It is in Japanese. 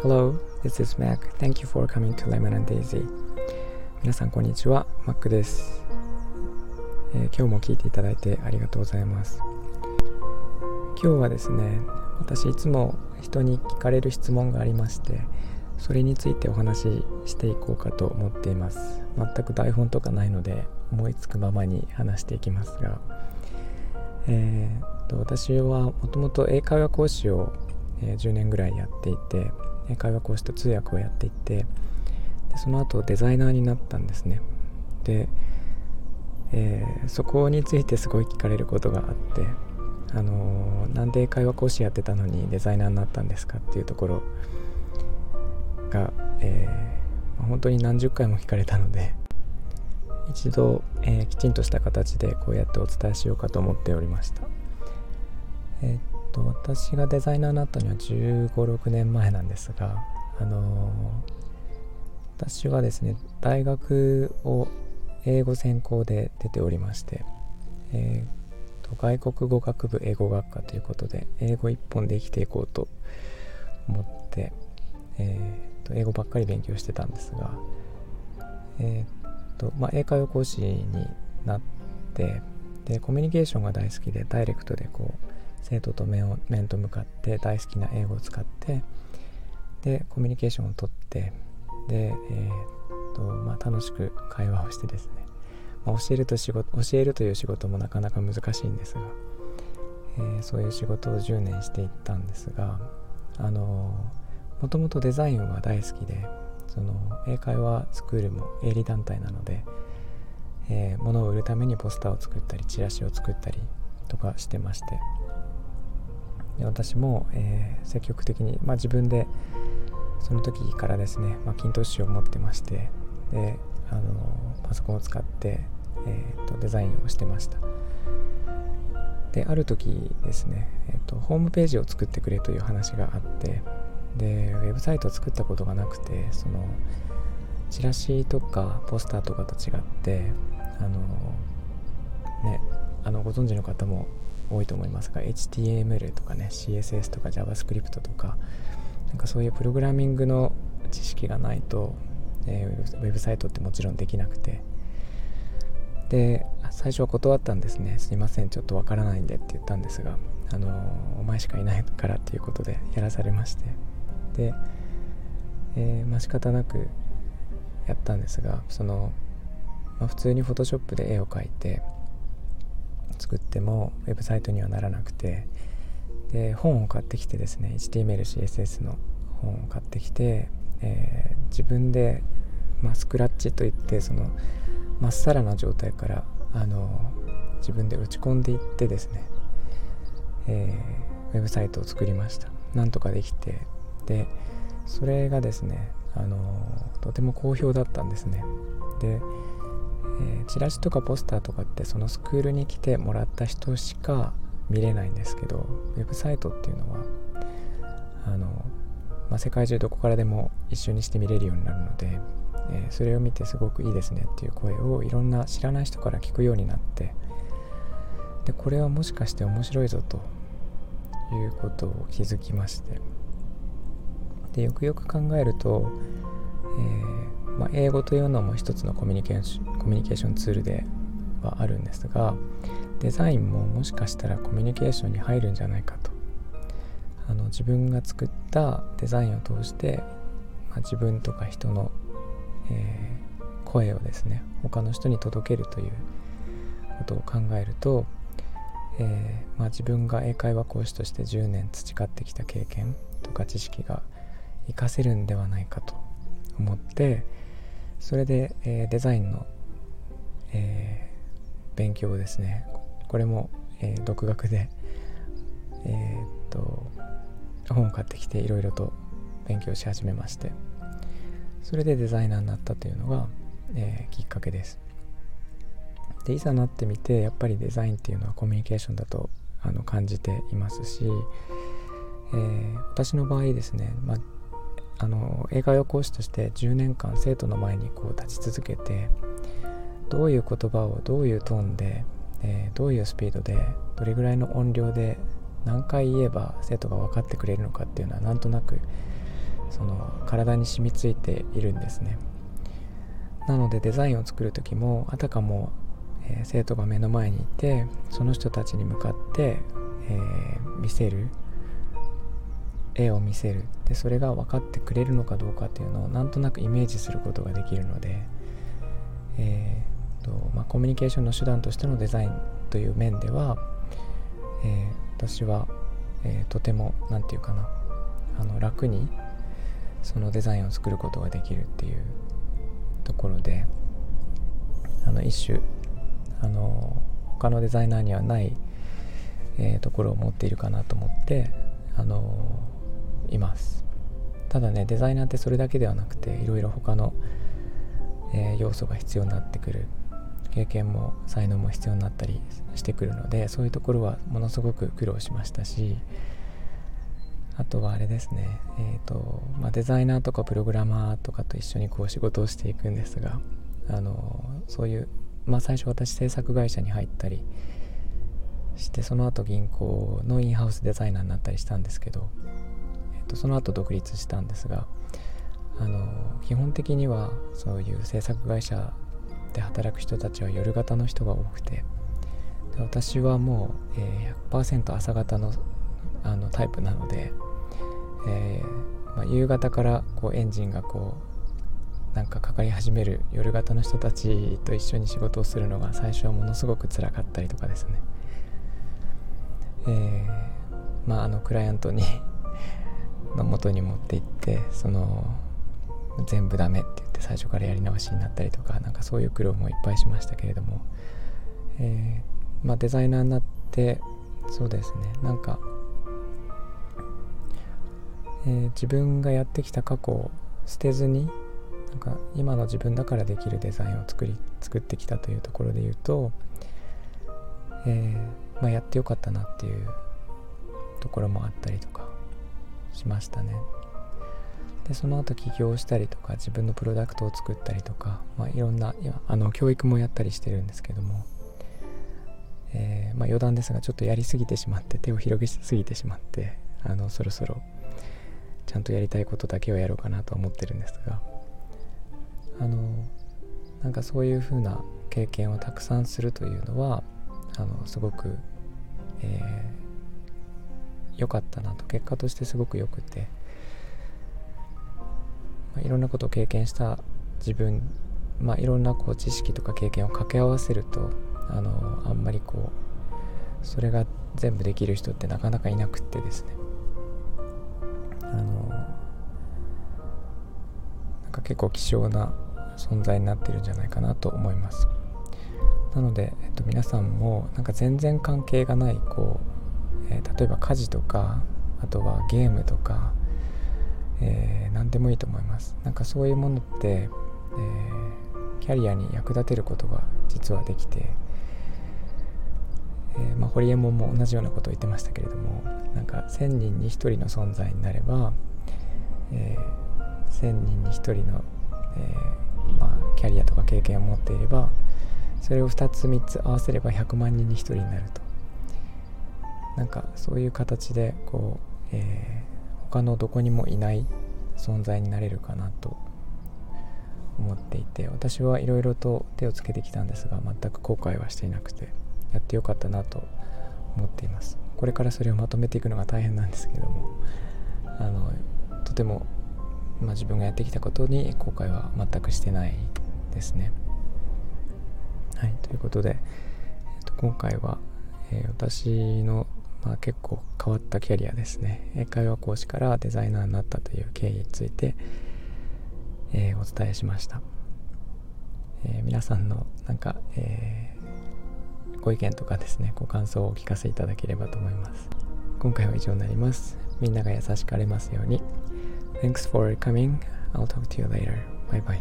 Hello, this is Mac. Thank you for coming to Lemon and Daisy. 皆さんこんにちは、Mac です、えー、今日も聞いていただいてありがとうございます。今日はですね、私いつも人に聞かれる質問がありまして、それについてお話ししていこうかと思っています。全く台本とかないので、思いつくままに話していきますが、えー、と私はもともと英会話講師を、え、10年ぐらいやっていて、英会話講師と通訳をやっていてでその後デザイナーになったんですねで、えー、そこについてすごい聞かれることがあってあのー、なんで英会話講師やってたのにデザイナーになったんですかっていうところが、えー、本当に何十回も聞かれたので一度、えー、きちんとした形でこうやってお伝えしようかと思っておりました。えーと私がデザイナーになったのは1 5 6年前なんですがあの、私はですね大学を英語専攻で出ておりまして、えーと、外国語学部英語学科ということで英語一本で生きていこうと思って、えーと、英語ばっかり勉強してたんですが、えーとまあ、英会話講師になってでコミュニケーションが大好きでダイレクトでこう生徒と面を面と向かって大好きな英語を使ってでコミュニケーションをとってで、えー、っとまあ、楽しく会話をしてですね、まあ、教えると仕事教えるという仕事もなかなか難しいんですが、えー、そういう仕事を10年していったんですがあのもともとデザインは大好きでその英会話スクールも営利団体なので、えー、物を売るためにポスターを作ったりチラシを作ったりとかしてまして。私も、えー、積極的に、まあ、自分でその時からですね、まあ、均等紙を持ってましてであのパソコンを使って、えーと、デザインをしてました。である時ですね、えーと、ホームページを作ってくれという話があってでウェブサイトを作ったことがなくてそのチラシとかポスターとかと違ってあのねあのご存知の方も多いと思いますが HTML とかね CSS とか JavaScript とかなんかそういうプログラミングの知識がないと、えー、ウェブサイトってもちろんできなくて。で最初は断ったんですね。すいませんちょっとわからないんでって言ったんですがあのお前しかいないからっていうことでやらされまして。で、えー、まあ仕方なくやったんですがその、ま、普通に Photoshop で絵を描いて作ってもウェブサイトにはならなくて。で本を買ってきてですね HTML、CSS の本を買ってきて、えー、自分で、まあ、スクラッチといってそのまっさらな状態からあの自分で打ち込んでいってですね、えー、ウェブサイトを作りました。なんとかできてでそれがですねあのとても好評だったんですね。でえー、チラシとかポスターとかってそのスクールに来てもらった人しか見れないんですけどウェブサイトっていうのはあの、まあ、世界中どこからでも一緒にして見れるようになるので、えー、それを見てすごくいいですねっていう声をいろんな知らない人から聞くようになってでこれはもしかして面白いぞということを気づきましてでよくよく考えると、えまあ、英語というのも一つのコミュニケーションコミュニケーションツールではあるんですがデザインももしかしたらコミュニケーションに入るんじゃないかと。あの自分が作ったデザインを通して、まあ、自分とか人の、えー、声をですね他の人に届けるということを考えると、えー、まあ、自分が英会話講師として10年培ってきた経験とか知識が活かせるんではないかと思ってそれで、えー、デザインの、えー、勉強をですねこれも、えー、独学でえー、っと本を買ってきていろいろと勉強し始めましてそれでデザイナーになったというのが、え、きっかけです。でいざなってみてやっぱりデザインっていうのはコミュニケーションだとあの感じていますし、え、私の場合ですね、まあ、あの英会話講師として10年間生徒の前にこう立ち続けてどういう言葉をどういうトーンで、えー、どういうスピードでどれぐらいの音量で何回言えば生徒が分かってくれるのかっていうのはなんとなくその体に染みついているんですね。なのでデザインを作る時もあたかも、えー、生徒が目の前にいてその人たちに向かって、えー、見せる。絵を見せる。でそれが分かってくれるのかどうかっていうのをなんとなくイメージすることができるので、えーとまあ、コミュニケーションの手段としてのデザインという面では、えー、私は、えー、とても何て言うかなあの楽にそのデザインを作ることができるっていうところであの一種あの他のデザイナーにはない、えー、ところを持っているかなと思ってあのいます。ただねデザイナーってそれだけではなくていろいろ他の、えー、要素が必要になってくる。経験も才能も必要になったりしてくるのでそういうところはものすごく苦労しましたしあとはあれですね、えーとまあ、デザイナーとかプログラマーとかと一緒にこう仕事をしていくんですがあのそういう、まあ、最初私制作会社に入ったりしてその後銀行のインハウスデザイナーになったりしたんですけど、とその後独立したんですがあの基本的にはそういう制作会社で働く人たちは夜型の人が多くてで私はもう、えー、100%朝型のあのタイプなので、えー、まあ、夕方からこうエンジンがこうなんかかかり始める夜型の人たちと一緒に仕事をするのが最初はものすごく辛かったりとかですね、えー、まああのクライアントにの元に持って行ってその全部ダメって言って最初からやり直しになったりとかなんかそういう苦労もいっぱいしましたけれども、えー、まあ、デザイナーになってそうですねなんかえー、自分がやってきた過去を捨てずになんか今の自分だからできるデザインを作り作ってきたというところで言うと、えー、まあ、やってよかったなっていうところもあったりとかしましたね。でその後起業したりとか自分のプロダクトを作ったりとか、まあ、いろんなあの教育もやったりしてるんですけども、えー、まあ、余談ですがちょっとやりすぎてしまって手を広げすぎてしまってあのそろそろちゃんとやりたいことだけをやろうかなと思ってるんですがあのなんかそういうふうな経験をたくさんするというのはあのすごく、えー、良かったなと結果としてすごく良くて、まあ、いろんなことを経験した自分、まあ、いろんなこう知識とか経験を掛け合わせるとあのあんまりこうそれが全部できる人ってなかなかいなくってですね。あのなんか結構希少な存在になってるんじゃないかなと思います。なので、えっと、皆さんもなんか全然関係がないこう、えー、例えば家事とかあとはゲームとか、えー、何でもいいと思います。なんかそういうものって、えー、キャリアに役立てることが実はできてえー、まあ、ホリエモンも同じようなことを言ってましたけれどもなんか1000人に1人の存在になれば、え、1000人に1人の、え、まあ、キャリアとか経験を持っていればそれを2つ3つ合わせれば100万人に1人になると。なんかそういう形でこう、えー、他のどこにもいない存在になれるかなと思っていて私はいろいろと手をつけてきたんですが全く後悔はしていなくてやってよかったなと思っています。これからそれをまとめていくのが大変なんですけどもあのとても、まあ、自分がやってきたことに後悔は全くしてないですね。はいということで、えー、と今回は、えー、私の、まあ、結構変わったキャリアですね英会話講師からデザイナーになったという経緯について、えー、お伝えしました、えー、皆さんのなんか、えご意見とかですね、ご感想をお聞かせいただければと思います。今回は以上になります。みんなが優しくありますように。Thanks for coming. I'll talk to you later. Bye bye.